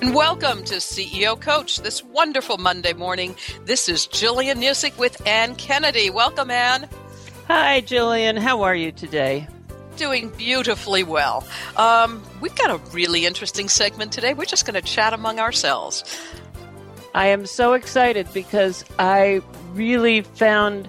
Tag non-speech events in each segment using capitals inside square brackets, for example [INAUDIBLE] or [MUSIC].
And welcome to CEO Coach this wonderful Monday morning. This is Gillian Muessig with Ann Kennedy. Welcome, Ann. Hi, Gillian. How are you today? Doing beautifully well. Um, we've got a really interesting segment today. We're just going to chat among ourselves. I am so excited because I really found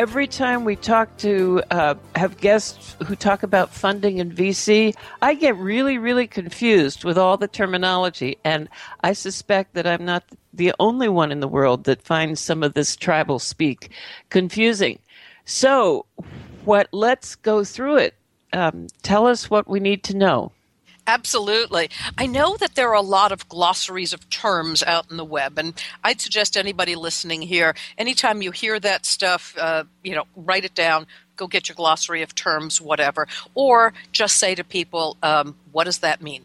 every time we talk to uh, have guests who talk about funding and VC, I get really, really confused with all the terminology, and I suspect that I'm not the only one in the world that finds some of this tribal speak confusing. So, what? Let's go through it. Um, tell us what we need to know. Absolutely. I know that there are a lot of glossaries of terms out in the web, and I'd suggest anybody listening here, anytime you hear that stuff, uh, you know, write it down, go get your glossary of terms, whatever, or just say to people, um, what does that mean?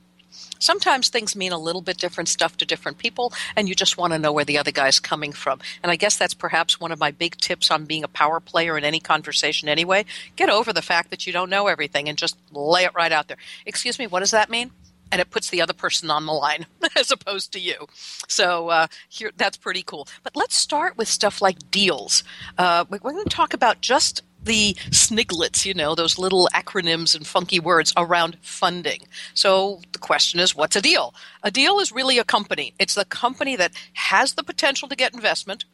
Sometimes things mean a little bit different stuff to different people, and you just want to know where the other guy's coming from. And I guess that's perhaps one of my big tips on being a power player in any conversation anyway. Get over the fact that you don't know everything and just lay it right out there. Excuse me, what does that mean? and it puts the other person on the line [LAUGHS] as opposed to you. So uh, here, that's pretty cool. But let's start with stuff like deals. Uh, we're going to talk about just the sniglets, you know, those little acronyms and funky words around funding. So the question is, what's a deal? A deal is really a company. It's the company that has the potential to get investment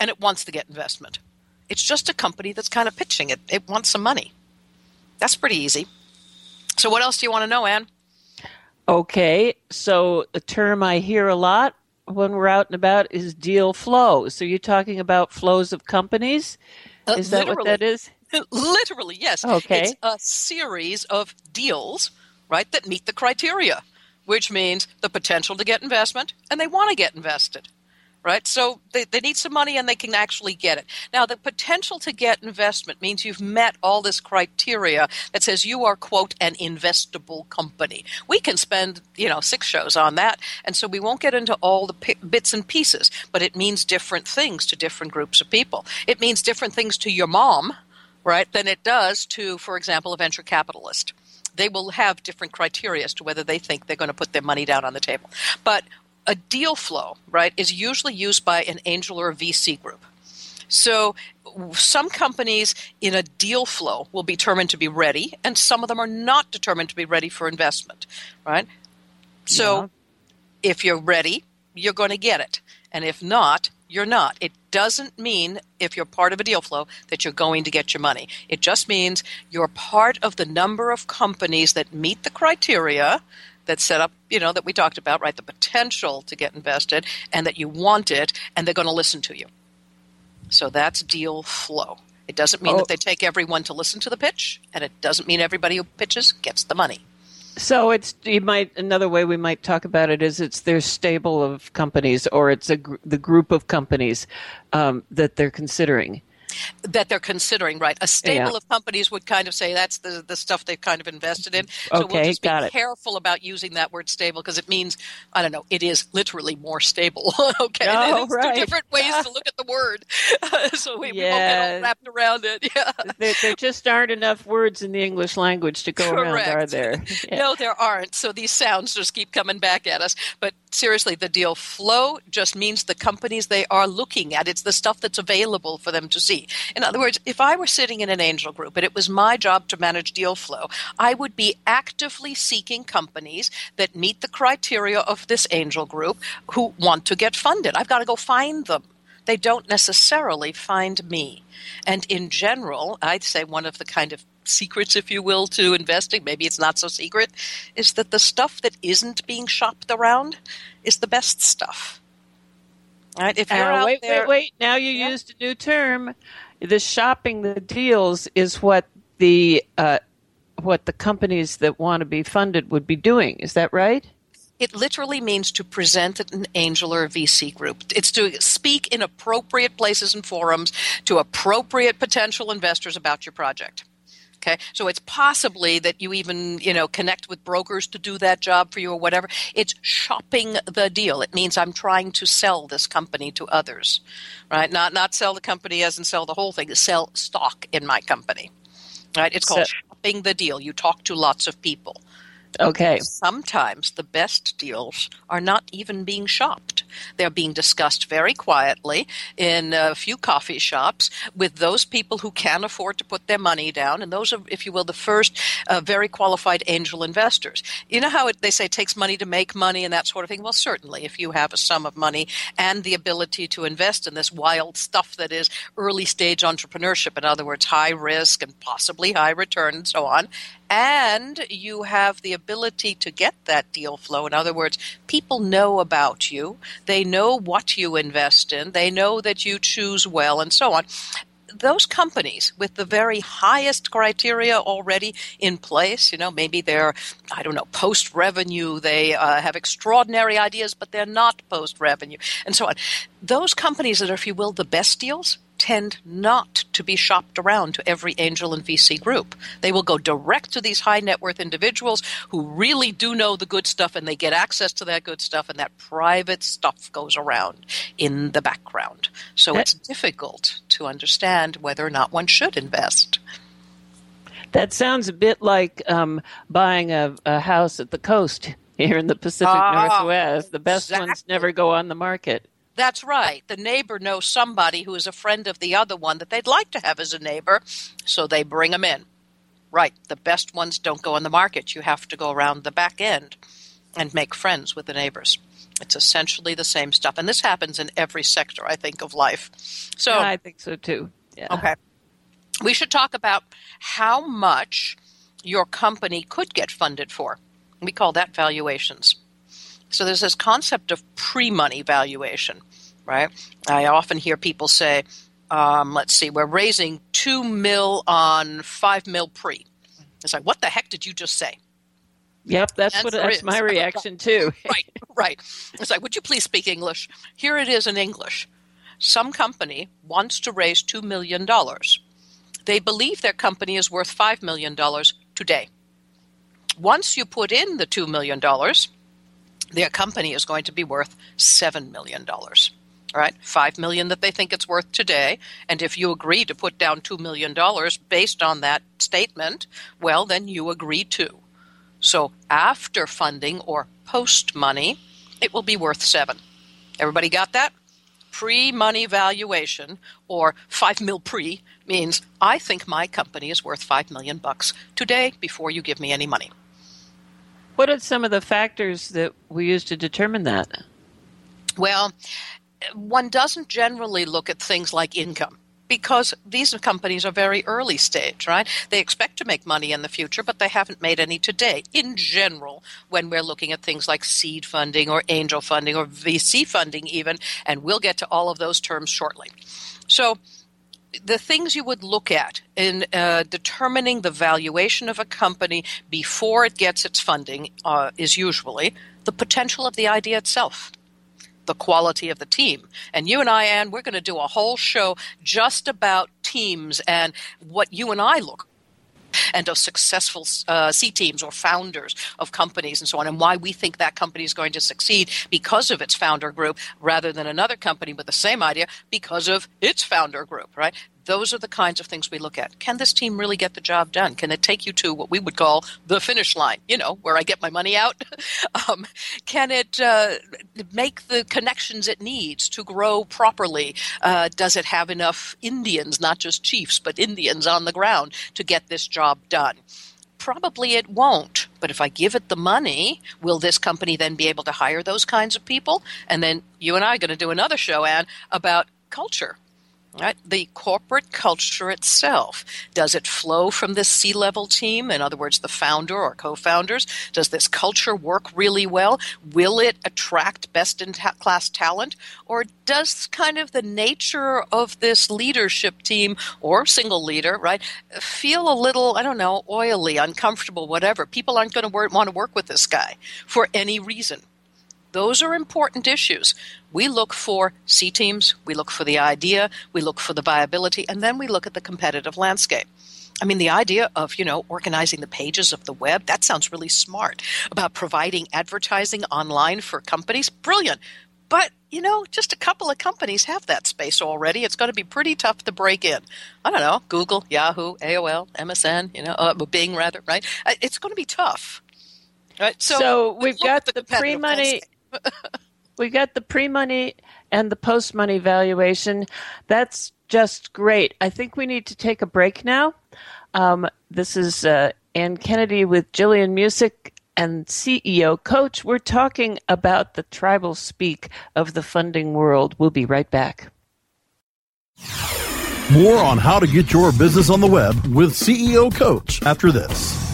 and it wants to get investment. It's just a company that's kind of pitching it. It wants some money. That's pretty easy. So what else do you want to know, Anne? Okay, so a term I hear a lot when we're out and about is deal flow. So you're talking about flows of companies? Uh, is that what that is? Literally, yes. Okay. It's a series of deals, right, that meet the criteria, which means the potential to get investment and they want to get invested right? So they, they need some money and they can actually get it. Now, the potential to get investment means you've met all this criteria that says you are, quote, an investable company. We can spend, you know, six shows on that. And so we won't get into all the p- bits and pieces, but it means different things to different groups of people. It means different things to your mom, right, than it does to, for example, a venture capitalist they will have different criteria as to whether they think they're going to put their money down on the table. But a deal flow, right, is usually used by an angel or a VC group. So some companies in a deal flow will be determined to be ready, and some of them are not determined to be ready for investment, right? So yeah. if you're ready, you're going to get it. And if not, you're not. It doesn't mean, if you're part of a deal flow, that you're going to get your money. It just means you're part of the number of companies that meet the criteria that's set up, you know, that we talked about, right? The potential to get invested and that you want it and they're going to listen to you. So that's deal flow. It doesn't mean oh. that they take everyone to listen to the pitch, and it doesn't mean everybody who pitches gets the money. So it's you might another way we might talk about it is it's their stable of companies or it's a the group of companies um, that they're considering that they're considering, right? A stable yeah. of companies would kind of say that's the, the stuff they've kind of invested in. So okay, we'll just be it. careful about using that word stable because it means, I don't know, it is literally more stable. [LAUGHS] okay. Oh, right. two different ways to [LAUGHS] look at the word. [LAUGHS] so we, yeah. we, won't get all wrapped around it. Yeah. There, there, just aren't enough words in the English language to go Correct. around, are there? Yeah. No, there aren't. So these sounds just keep coming back at us. But seriously, the deal flow just means the companies they are looking at. It's the stuff that's available for them to see. In other words, if I were sitting in an angel group and it was my job to manage deal flow, I would be actively seeking companies that meet the criteria of this angel group who want to get funded. I've got to go find them. They don't necessarily find me. And in general, I'd say one of the kind of secrets, if you will, to investing, maybe it's not so secret, is that the stuff that isn't being shopped around is the best stuff. All right, if you're uh, out wait, there, wait, wait. Now you yeah. used a new term the shopping the deals is what the uh, what the companies that want to be funded would be doing. Is that right? It literally means to present an angel or a VC group. It's to speak in appropriate places and forums to appropriate potential investors about your project. Okay, so it's possibly that you even you know connect with brokers to do that job for you or whatever. It's shopping the deal. It means I'm trying to sell this company to others, right? Not not sell the company as and sell the whole thing. Sell stock in my company, right? It's called so, shopping the deal. You talk to lots of people. Okay. Sometimes the best deals are not even being shopped. They're being discussed very quietly in a few coffee shops with those people who can afford to put their money down. And those are, if you will, the first uh, very qualified angel investors. You know how it, they say it takes money to make money and that sort of thing? Well, certainly, if you have a sum of money and the ability to invest in this wild stuff that is early stage entrepreneurship, in other words, high risk and possibly high return and so on, and you have the ability to get that deal flow. In other words, people know about you, they know what you invest in, they know that you choose well, and so on. Those companies with the very highest criteria already in place, you know, maybe they're, I don't know, post revenue, they uh, have extraordinary ideas, but they're not post revenue, and so on. Those companies that are, if you will, the best deals, tend not to be shopped around to every angel and VC group. They will go direct to these high net worth individuals who really do know the good stuff and they get access to that good stuff, and that private stuff goes around in the background. So it's difficult to understand whether or not one should invest. That sounds a bit like um, buying a, a, house at the coast [LAUGHS] here in the Pacific ah, Northwest. The best exactly. ones never go on the market. That's right. The neighbor knows somebody who is a friend of the other one that they'd like to have as a neighbor, so they bring them in. Right. The best ones don't go on the market. You have to go around the back end and make friends with the neighbors. It's essentially the same stuff. And this happens in every sector, I think, of life. So yeah, I think so too. Yeah. Okay. We should talk about how much your company could get funded for. We call that valuations. So there's this concept of pre-money valuation, right? I often hear people say, um, let's see, we're raising two mil on five mil pre. It's like, what the heck did you just say? Yep, that's what that's my [LAUGHS] reaction too. [LAUGHS] right, right. It's like, would you please speak English? Here it is in English. Some company wants to raise two million dollars. They believe their company is worth five million dollars today. Once you put in the two million dollars, their company is going to be worth $7 million. All right, five million that they think it's worth today, and if you agree to put down two million dollars based on that statement, well, then you agree too. So after funding or post money, it will be worth seven. Everybody got that? Pre-money valuation or five mil pre means I think my company is worth five million bucks today before you give me any money. What are some of the factors that we use to determine that? Well, one doesn't generally look at things like income because these companies are very early stage, right? They expect to make money in the future, but they haven't made any today. In general, when we're looking at things like seed funding or angel funding or VC funding, even, and we'll get to all of those terms shortly. So, the things you would look at in uh, determining the valuation of a company before it gets its funding uh, is usually the potential of the idea itself the quality of the team. And you and I, Anne, we're going to do a whole show just about teams and what you and I look and of successful uh, C teams or founders of companies and so on, and why we think that company is going to succeed because of its founder group rather than another company with the same idea because of its founder group, right? Those are the kinds of things we look at. Can this team really get the job done? Can it take you to what we would call the finish line? You know, where I get my money out. [LAUGHS] um, can it uh, make the connections it needs to grow properly? Uh, does it have enough Indians, not just chiefs, but Indians on the ground to get this job done? Probably it won't. But if I give it the money, will this company then be able to hire those kinds of people? And then you and I are going to do another show, Anne, about culture Right? The corporate culture itself. Does it flow from this C level team? In other words, the founder or co founders? Does this culture work really well? Will it attract best in ta- class talent? Or does kind of the nature of this leadership team or single leader, right, feel a little, I don't know, oily, uncomfortable, whatever? People aren't going to want to work with this guy for any reason. Those are important issues. We look for C teams, we look for the idea, we look for the viability, and then we look at the competitive landscape. I mean, the idea of, you know, organizing the pages of the web, that sounds really smart. About providing advertising online for companies, brilliant. But, you know, just a couple of companies have that space already. It's going to be pretty tough to break in. I don't know, Google, Yahoo, AOL, MSN, you know, uh, Bing rather, right? Uh, it's going to be tough. Right? So, so we've got the, the pre money [LAUGHS] we got the pre money and the post money valuation. That's just great. I think we need to take a break now. Um, this is uh, Anne Kennedy with Gillian Muessig and CEO Coach. We're talking about the tribal speak of the funding world. We'll be right back. More on how to get your business on the web with CEO Coach after this.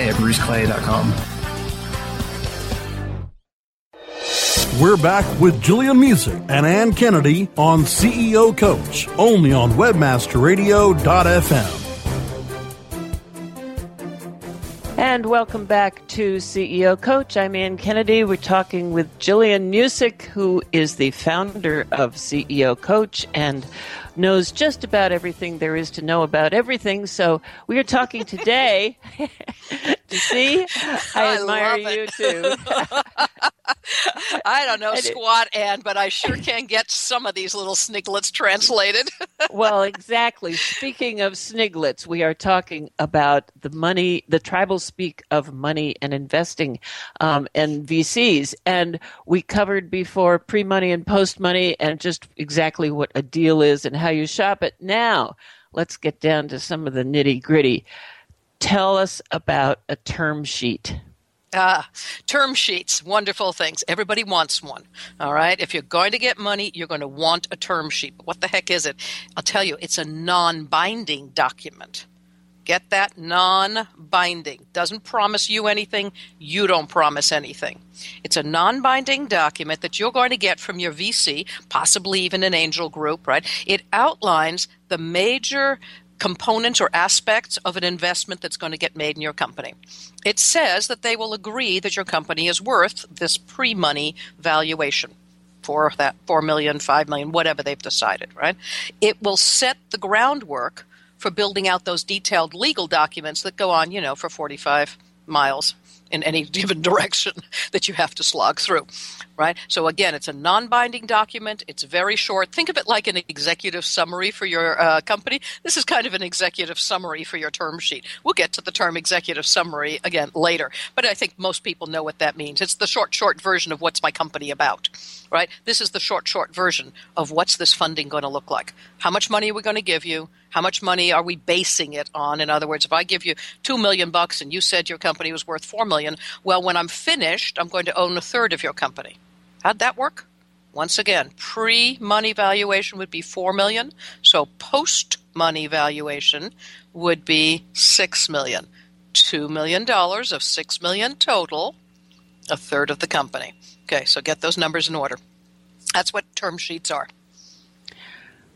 at bruceclay.com. We're back with Gillian Muessig and Ann Kennedy on CEO Coach, only on WebmasterRadio.fm. And welcome back to CEO Coach. I'm Ann Kennedy. We're talking with Gillian Muessig, who is the founder of CEO Coach and knows just about everything there is to know about everything. So we are talking today. See, [LAUGHS] I, I admire you too. [LAUGHS] I don't know [LAUGHS] squat and, but I sure can get some of these little sniglets translated. well, exactly. Speaking of sniglets, we are talking about the money, the tribal speak of money and investing um, and VCs. And we covered before pre money and post money and just exactly what a deal is and how you shop it. Now, let's get down to some of the nitty gritty. Tell us about a term sheet. Ah, term sheets, wonderful things. Everybody wants one. All right. If you're going to get money, you're going to want a term sheet. But what the heck is it? I'll tell you, it's a non binding document. Get that non binding. Doesn't promise you anything. You don't promise anything. It's a non binding document that you're going to get from your VC, possibly even an angel group, right? It outlines the major components or aspects of an investment that's going to get made in your company. It says that they will agree that your company is worth this pre money valuation for that 4 million, 5 million, whatever they've decided, right? It will set the groundwork for building out those detailed legal documents that go on, you know, for 45 miles in any [LAUGHS] given direction that you have to slog through, right? So again, it's a non-binding document. It's very short. Think of it like an executive summary for your uh, company. This is kind of an executive summary for your term sheet. We'll get to the term executive summary again later, but I think most people know what that means. It's the short, short version of what's my company about, right? This is the short, short version of what's this funding going to look like. How much money are we going to give you? How much money are we basing it on? In other words, if I give you two million bucks and you said your company was worth four million, well, when I'm finished, I'm going to own a third of your company. How'd that work? Once again, pre-money valuation would be four million, so post-money valuation would be six million. Two million dollars of six million total, a third of the company. Okay, so get those numbers in order. That's what term sheets are.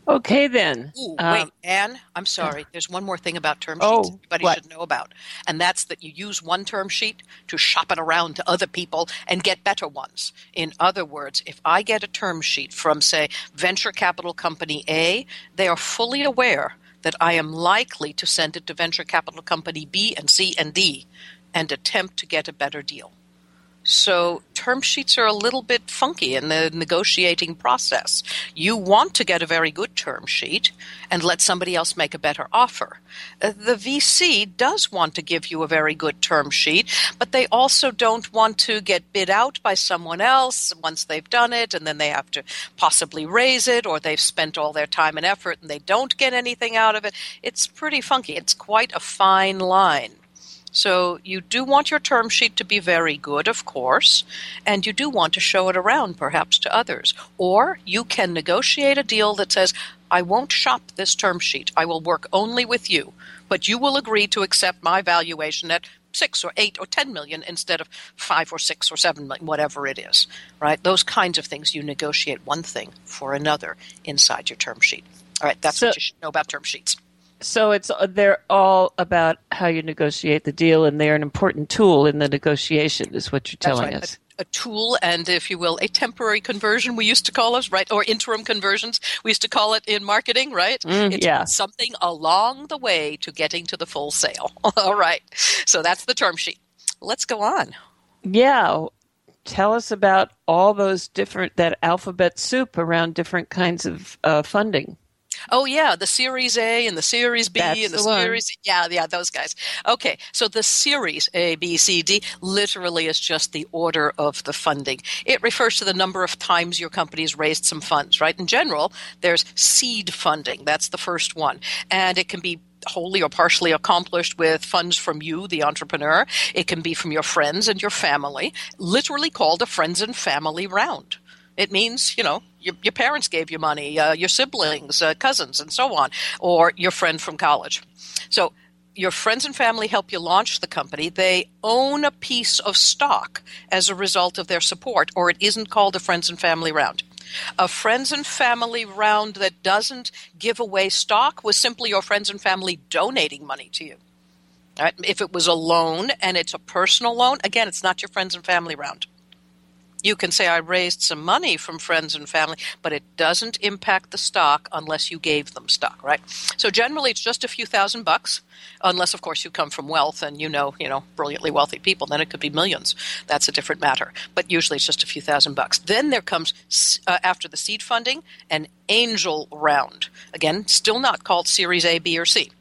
Okay, then. Ooh, um, wait, Anne, I'm sorry. There's one more thing about term oh, sheets everybody what? should know about. And that's that you use one term sheet to shop it around to other people and get better ones. In other words, if I get a term sheet from, say, venture capital company A, they are fully aware that I am likely to send it to venture capital company B and C and D and attempt to get a better deal. So term sheets are a little bit funky in the negotiating process. You want to get a very good term sheet and let somebody else make a better offer. Uh, the VC does want to give you a very good term sheet, but they also don't want to get bid out by someone else once they've done it and then they have to possibly raise it or they've spent all their time and effort and they don't get anything out of it. It's pretty funky. It's quite a fine line. So you do want your term sheet to be very good, of course, and you do want to show it around perhaps to others. Or you can negotiate a deal that says, I won't shop this term sheet. I will work only with you, but you will agree to accept my valuation at six or eight or ten million instead of five or six or seven million, whatever it is. Right? Those kinds of things you negotiate one thing for another inside your term sheet. All right, that's So- what you should know about term sheets. So it's they're all about how you negotiate the deal, and they're an important tool in the negotiation, is what you're telling right. us. A, a tool and, if you will, a temporary conversion, we used to call us, right? Or interim conversions, we used to call it in marketing, right? Mm, it's yeah. something along the way to getting to the full sale. [LAUGHS] All right. So that's the term sheet. Let's go on. Yeah. Tell us about all those different that alphabet soup around different kinds of uh, funding. Oh yeah, the Series A and the Series B That's and the, the one. Series yeah, yeah, those guys. Okay, so the Series A, B, C, D literally is just the order of the funding. It refers to the number of times your company's raised some funds, right? In general, there's seed funding. That's the first one, and it can be wholly or partially accomplished with funds from you, the entrepreneur. It can be from your friends and your family, literally called a friends and family round. It means, you know, your, your parents gave you money, uh, your siblings, uh, cousins, and so on, or your friend from college. So your friends and family help you launch the company. They own a piece of stock as a result of their support, or it isn't called a friends and family round. A friends and family round that doesn't give away stock was simply your friends and family donating money to you. Right? If it was a loan and it's a personal loan, again, it's not your friends and family round. You can say, I raised some money from friends and family, but it doesn't impact the stock unless you gave them stock, right? So generally, it's just a few thousand bucks, unless, of course, you come from wealth and you know, you know, brilliantly wealthy people. Then it could be millions. That's a different matter. But usually, it's just a few thousand bucks. Then there comes, uh, after the seed funding, an angel round. Again, still not called Series A, B, or C.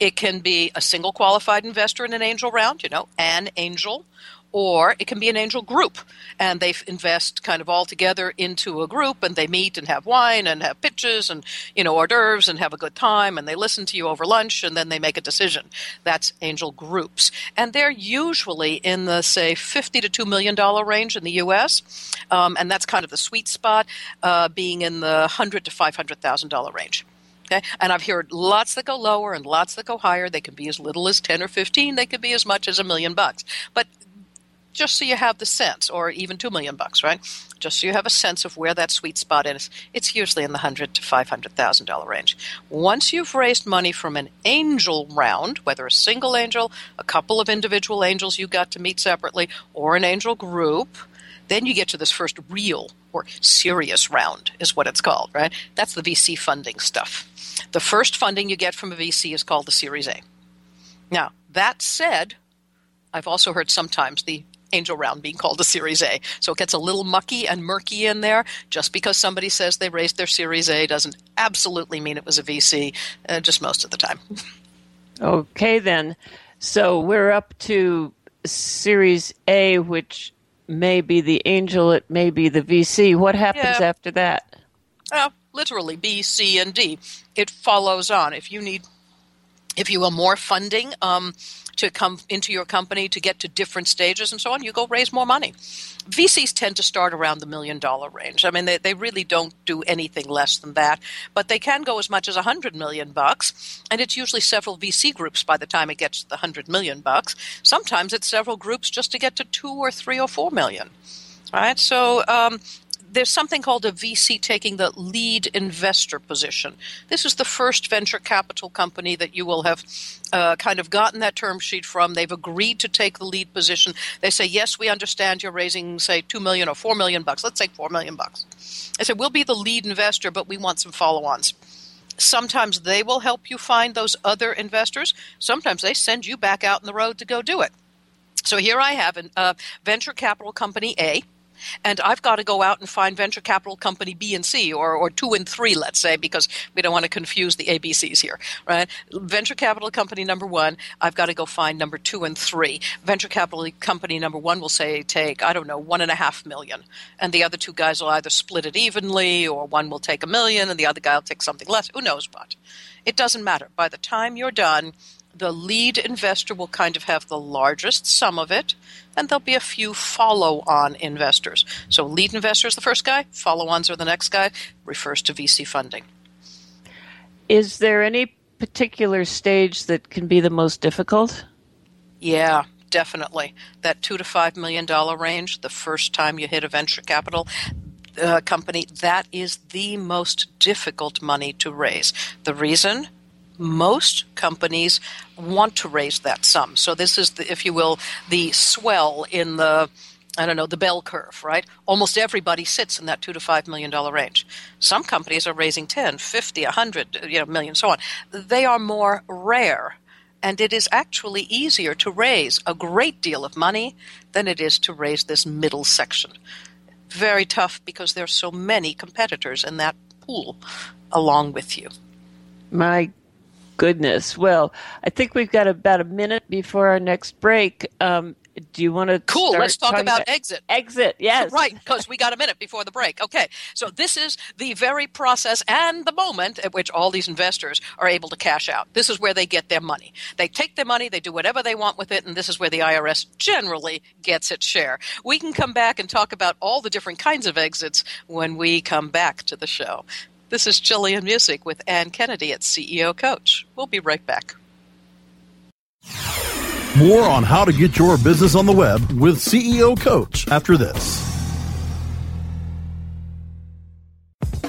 It can be a single qualified investor in an angel round, you know, an angel or it can be an angel group and they invest kind of all together into a group and they meet and have wine and have pitches and you know hors d'oeuvres and have a good time and they listen to you over lunch and then they make a decision that's angel groups and they're usually in the say 50 to 2 million dollar range in the us um, and that's kind of the sweet spot uh, being in the 100 to 500 thousand dollar range Okay? And I've heard lots that go lower and lots that go higher. They can be as little as 10 or 15. They could be as much as a million bucks. But just so you have the sense, or even two million bucks, right? Just so you have a sense of where that sweet spot is. It's usually in the hundred to five hundred thousand dollar range. Once you've raised money from an angel round, whether a single angel, a couple of individual angels you got to meet separately, or an angel group, then you get to this first real or serious round, is what it's called, right? That's the VC funding stuff. The first funding you get from a VC is called the Series A. Now, that said, I've also heard sometimes the angel round being called a Series A. So it gets a little mucky and murky in there. Just because somebody says they raised their Series A doesn't absolutely mean it was a VC, uh, just most of the time. Okay, then. So we're up to Series A, which may be the angel, it may be the VC. What happens Yeah. after that? Uh, literally B, C, and D. It follows on. If you need, if you want more funding um, to come into your company to get to different stages and so on, you go raise more money. VCs tend to start around the million dollar range. I mean, they, they really don't do anything less than that, but they can go as much as a hundred million bucks, and it's usually several VC groups by the time it gets to the hundred million bucks. Sometimes it's several groups just to get to two or three or four million. Right? So um, there's something called a VC taking the lead investor position. This is the first venture capital company that you will have uh, kind of gotten that term sheet from. They've agreed to take the lead position. They say, "Yes, we understand you're raising, say, two million or four million bucks. Let's say four million bucks." I said, "We'll be the lead investor, but we want some follow-ons." Sometimes they will help you find those other investors. Sometimes they send you back out on the road to go do it. So here I have a uh, venture capital company A, and I've got to go out and find venture capital company B and C, or, or two and three, let's say, because we don't want to confuse the ABCs here, right? Venture capital company number one, I've got to go find number two and three. Venture capital company number one will say, take, I don't know, one and a half million. And the other two guys will either split it evenly, or one will take a million, and the other guy will take something less. Who knows what? It doesn't matter. By the time you're done, the lead investor will kind of have the largest sum of it, and there'll be a few follow on investors. So, lead investor is the first guy, follow ons are the next guy, refers to VC funding. Is there any particular stage that can be the most difficult? Yeah, definitely. That two to five million dollar range, the first time you hit a venture capital uh, company, that is the most difficult money to raise. The reason? Most companies want to raise that sum. So this is, the, if you will, the swell in the I don't know, the bell curve, right? Almost everybody sits in that two to five million dollar range. Some companies are raising 10, 50, 100, you know, million, so on. They are more rare. And it is actually easier to raise a great deal of money than it is to raise this middle section. Very tough because there's so many competitors in that pool along with you. My goodness. Well, I think we've got about a minute before our next break. Um, do you want to cool let's talk about, about, exit. Exit yes. [LAUGHS] Right because we got a minute before the break. Okay so this is the very process and the moment at which all these investors are able to cash out. This is where they get their money. They take their money they do whatever they want with it and this is where the irs generally gets its share. We can come back and talk about all the different kinds of exits when we come back to the show this is Gillian Muessig with Ann Kennedy at CEO Coach. We'll be right back. More on how to get your business on the web with CEO Coach after this.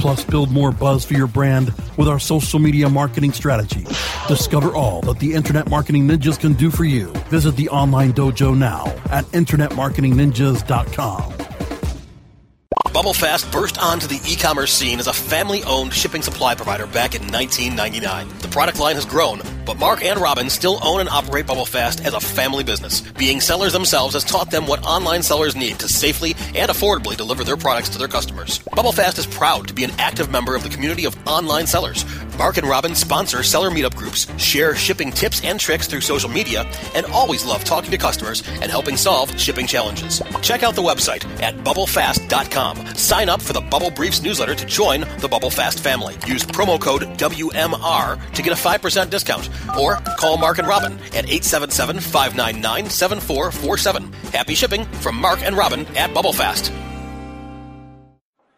Plus, build more buzz for your brand with our social media marketing strategy. Discover all that the Internet Marketing Ninjas can do for you. Visit the online dojo now at InternetMarketingNinjas.com. BubbleFast burst onto the e-commerce scene as a family-owned shipping supply provider back in 1999. The product line has grown, but Mark and Robin still own and operate BubbleFast as a family business. Being sellers themselves has taught them what online sellers need to safely and affordably deliver their products to their customers. BubbleFast is proud to be an active member of the community of online sellers. Mark and Robin sponsor seller meetup groups, share shipping tips and tricks through social media, and always love talking to customers and helping solve shipping challenges. Check out the website at bubblefast.com Sign up for the Bubble Briefs newsletter to join the Bubble Fast family. Use promo code WMR to get a 5% discount or call Mark and Robin at 877 599 7447. Happy shipping from Mark and Robin at Bubble Fast.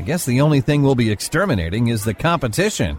I guess the only thing we'll be exterminating is the competition.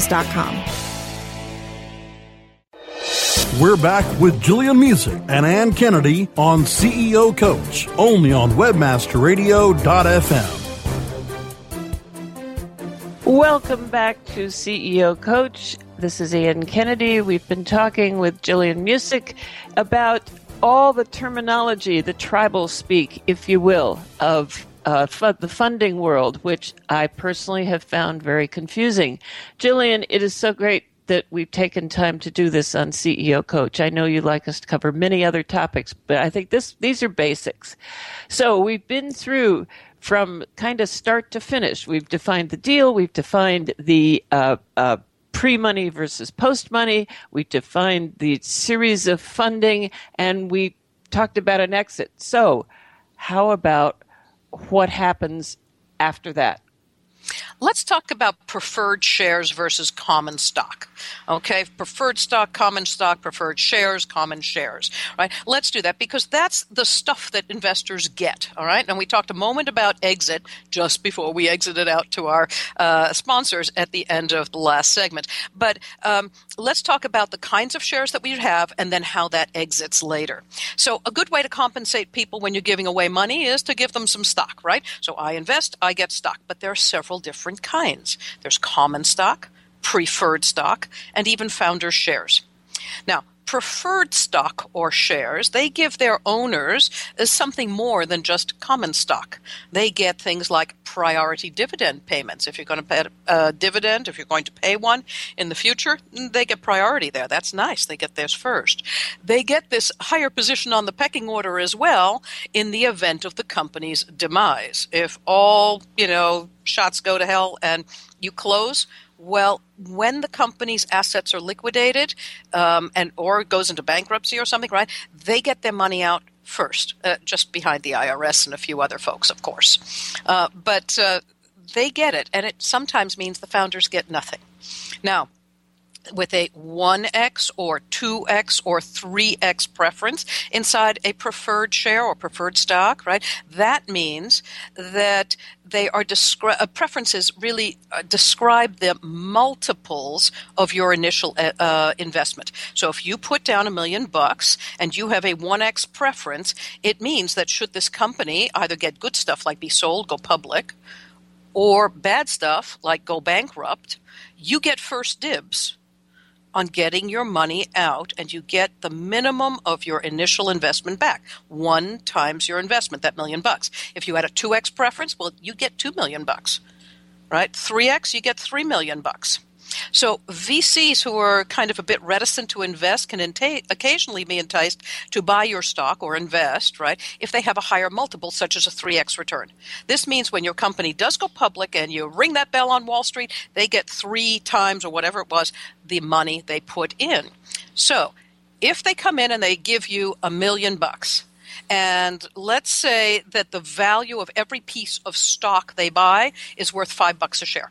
PPCprofessionals.com. We're back with Gillian Muessig and Ann Kennedy on CEO Coach, only on WebmasterRadio.fm. Welcome back to CEO Coach. This is Ann Kennedy. We've been talking with Gillian Muessig about all the terminology, the tribal speak, if you will, of uh, the funding world, which I personally have found very confusing. Gillian, it is so great that we've taken time to do this on CEO Coach. I know you'd like us to cover many other topics, but I think this these are basics. So we've been through from kind of start to finish. We've defined the deal. We've defined the uh, uh, pre money versus post money. We defined the series of funding, and we talked about an exit. So, how about what happens after that? Let's talk about preferred shares versus common stock. Okay, preferred stock, common stock, preferred shares, common shares. Right? Let's do that because that's the stuff that investors get. All right, and we talked a moment about exit just before we exited out to our uh, sponsors at the end of the last segment. But um, let's talk about the kinds of shares that we have and then how that exits later. So, a good way to compensate people when you're giving away money is to give them some stock. Right? So, I invest, I get stock, but there are several different kinds. There's common stock, preferred stock, and even founder shares. Now, preferred stock or shares, they give their owners uh, something more than just common stock. They get things like priority dividend payments. If you're going to pay a dividend, if you're going to pay one in the future, mm, they get priority there. That's nice. They get theirs first. They get this higher position on the pecking order as well in the event of the company's demise. If all, you know, shots go to hell and you close, well, when the company's assets are liquidated, um, and or goes into bankruptcy or something, right? They get their money out first, uh, just behind the IRS and a few other folks, of course. Uh, but uh, they get it, and it sometimes means the founders get nothing. Now, with a 1x or 2x or 3x preference inside a preferred share or preferred stock, right? That means that they are descri- uh, preferences really uh, describe the multiples of your initial uh, uh, investment. So if you put down a million bucks and you have a 1x preference, it means that should this company either get good stuff like be sold, go public, or bad stuff like go bankrupt, you get first dibs on getting your money out and you get the minimum of your initial investment back. One times your investment, that million bucks. If you had a 2x preference, well, you get 2 million bucks. Right? 3x, you get 3 million bucks. So VCs who are kind of a bit reticent to invest can enta- occasionally be enticed to buy your stock or invest, right, if they have a higher multiple, such as a 3x return. This means when your company does go public and you ring that bell on Wall Street, they get three times or whatever it was the money they put in. So if they come in and they give you a million bucks, and let's say that the value of every piece of stock they buy is worth five bucks a share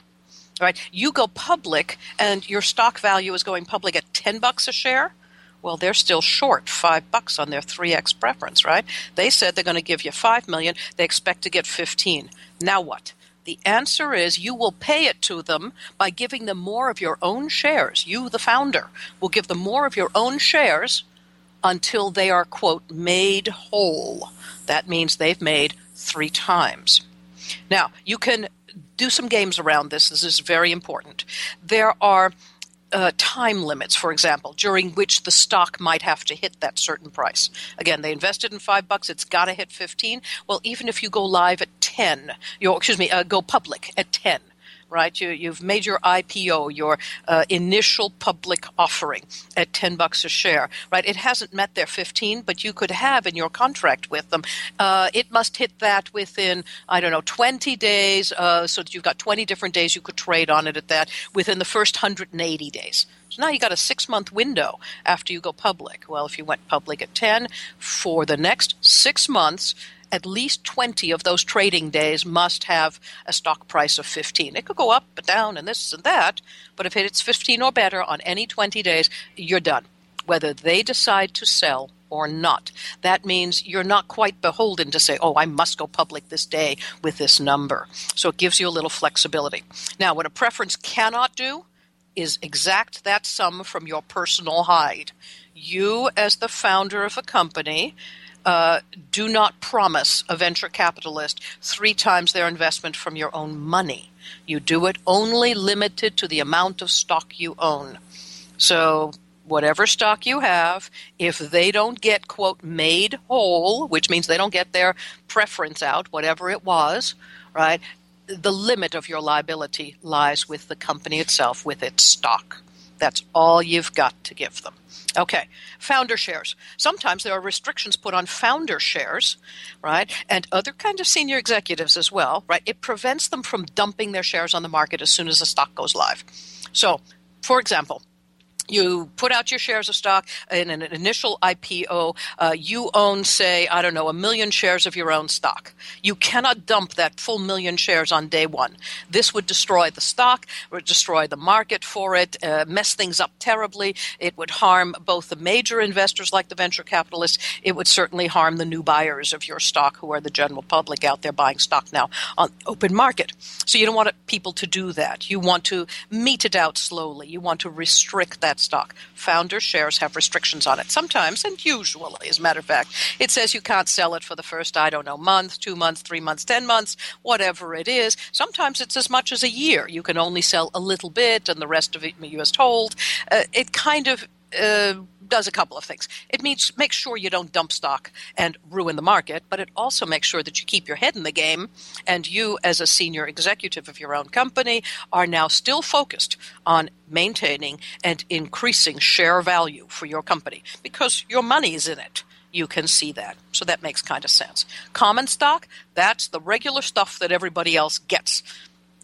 right? You go public and your stock value is going public at 10 bucks a share. Well, they're still short 5 bucks on their 3x preference, right? They said they're going to give you 5 million, they expect to get 15. Now what? The answer is you will pay it to them by giving them more of your own shares. You, the founder, will give them more of your own shares until they are, quote, made whole. That means they've made three times. Now, you can do some games around this. This is very important. There are uh, time limits, for example, during which the stock might have to hit that certain price. Again, they invested in five bucks; it's got to hit fifteen. Well, even if you go live at ten, you excuse me, uh, go public at ten, right? You, you've made your IPO, your uh, initial public offering at 10 bucks a share, right? It hasn't met their 15, but you could have in your contract with them, uh, it must hit that within, I don't know, 20 days, uh, so that you've got 20 different days you could trade on it at that within the first 180 days. So now you got a six month window after you go public. Well, if you went public at 10, for the next six months, at least 20 of those trading days must have a stock price of 15. It could go up and down and this and that, but if it's 15 or better on any 20 days, you're done, whether they decide to sell or not. That means you're not quite beholden to say, oh, I must go public this day with this number. So it gives you a little flexibility. Now, what a preference cannot do is exact that sum from your personal hide. You, as the founder of a company, uh, do not promise a venture capitalist three times their investment from your own money. You do it only limited to the amount of stock you own. So, whatever stock you have, if they don't get, quote, made whole, which means they don't get their preference out, whatever it was, right, the limit of your liability lies with the company itself, with its stock. That's all you've got to give them. Okay, founder shares. Sometimes there are restrictions put on founder shares, right, and other kind of senior executives as well, right? It prevents them from dumping their shares on the market as soon as the stock goes live. So, for example, you put out your shares of stock in an initial IPO. Uh, you own, say, I don't know, a million shares of your own stock. You cannot dump that full million shares on day one. This would destroy the stock, would destroy the market for it, uh, mess things up terribly. It would harm both the major investors like the venture capitalists. It would certainly harm the new buyers of your stock, who are the general public out there buying stock now on open market. So you don't want people to do that. You want to mete it out slowly. You want to restrict that stock. Founder shares have restrictions on it. Sometimes, and usually, as a matter of fact, it says you can't sell it for the first, I don't know, month, two months, three months, ten months, whatever it is. Sometimes it's as much as a year. You can only sell a little bit and the rest of it you must hold. Uh, it kind of uh, does a couple of things. It means make sure you don't dump stock and ruin the market, but it also makes sure that you keep your head in the game and you, as a senior executive of your own company, are now still focused on maintaining and increasing share value for your company because your money is in it you can see that. So that makes kind of sense. Common stock, that's the regular stuff that everybody else gets.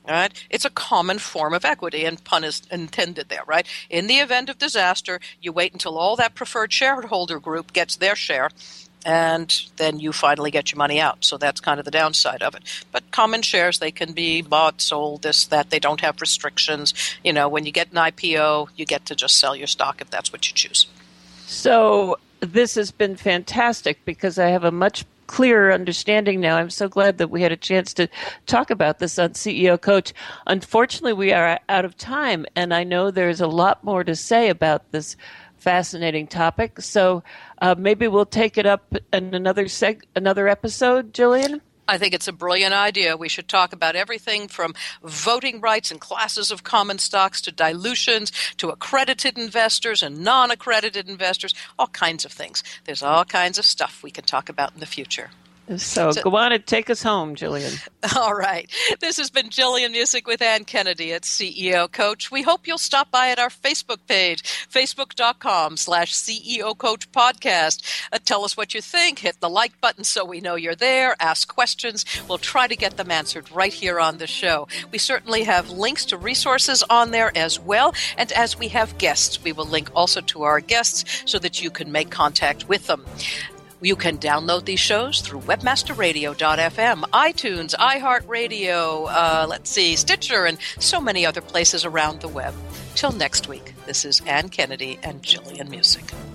Right? It's a common form of equity, and pun is intended there, right? In the event of disaster, you wait until all that preferred shareholder group gets their share, and then you finally get your money out. So that's kind of the downside of it. But common shares, they can be bought, sold, this, that. They don't have restrictions. You know, when you get an IPO, you get to just sell your stock if that's what you choose. So this has been fantastic because I have a much clearer understanding now. I'm so glad that we had a chance to talk about this on CEO Coach. Unfortunately, we are out of time, and I know there's a lot more to say about this fascinating topic. So uh, maybe we'll take it up in another seg- another episode, Gillian. I think it's a brilliant idea. We should talk about everything from voting rights and classes of common stocks to dilutions to accredited investors and non accredited investors, all kinds of things. There's all kinds of stuff we can talk about in the future. So, so, go on and take us home, Gillian. [LAUGHS] All right. This has been Gillian Muessig with Ann Kennedy at CEO Coach. We hope you'll stop by at our Facebook page, facebook.com slash CEO Coach Podcast. Uh, tell us what you think. Hit the like button so we know you're there. Ask questions. We'll try to get them answered right here on the show. We certainly have links to resources on there as well. And as we have guests, we will link also to our guests so that you can make contact with them. You can download these shows through webmasterradio.fm, iTunes, iHeartRadio, uh, let's see, Stitcher, and so many other places around the web. Till next week, this is Ann Kennedy and Gillian Muessig.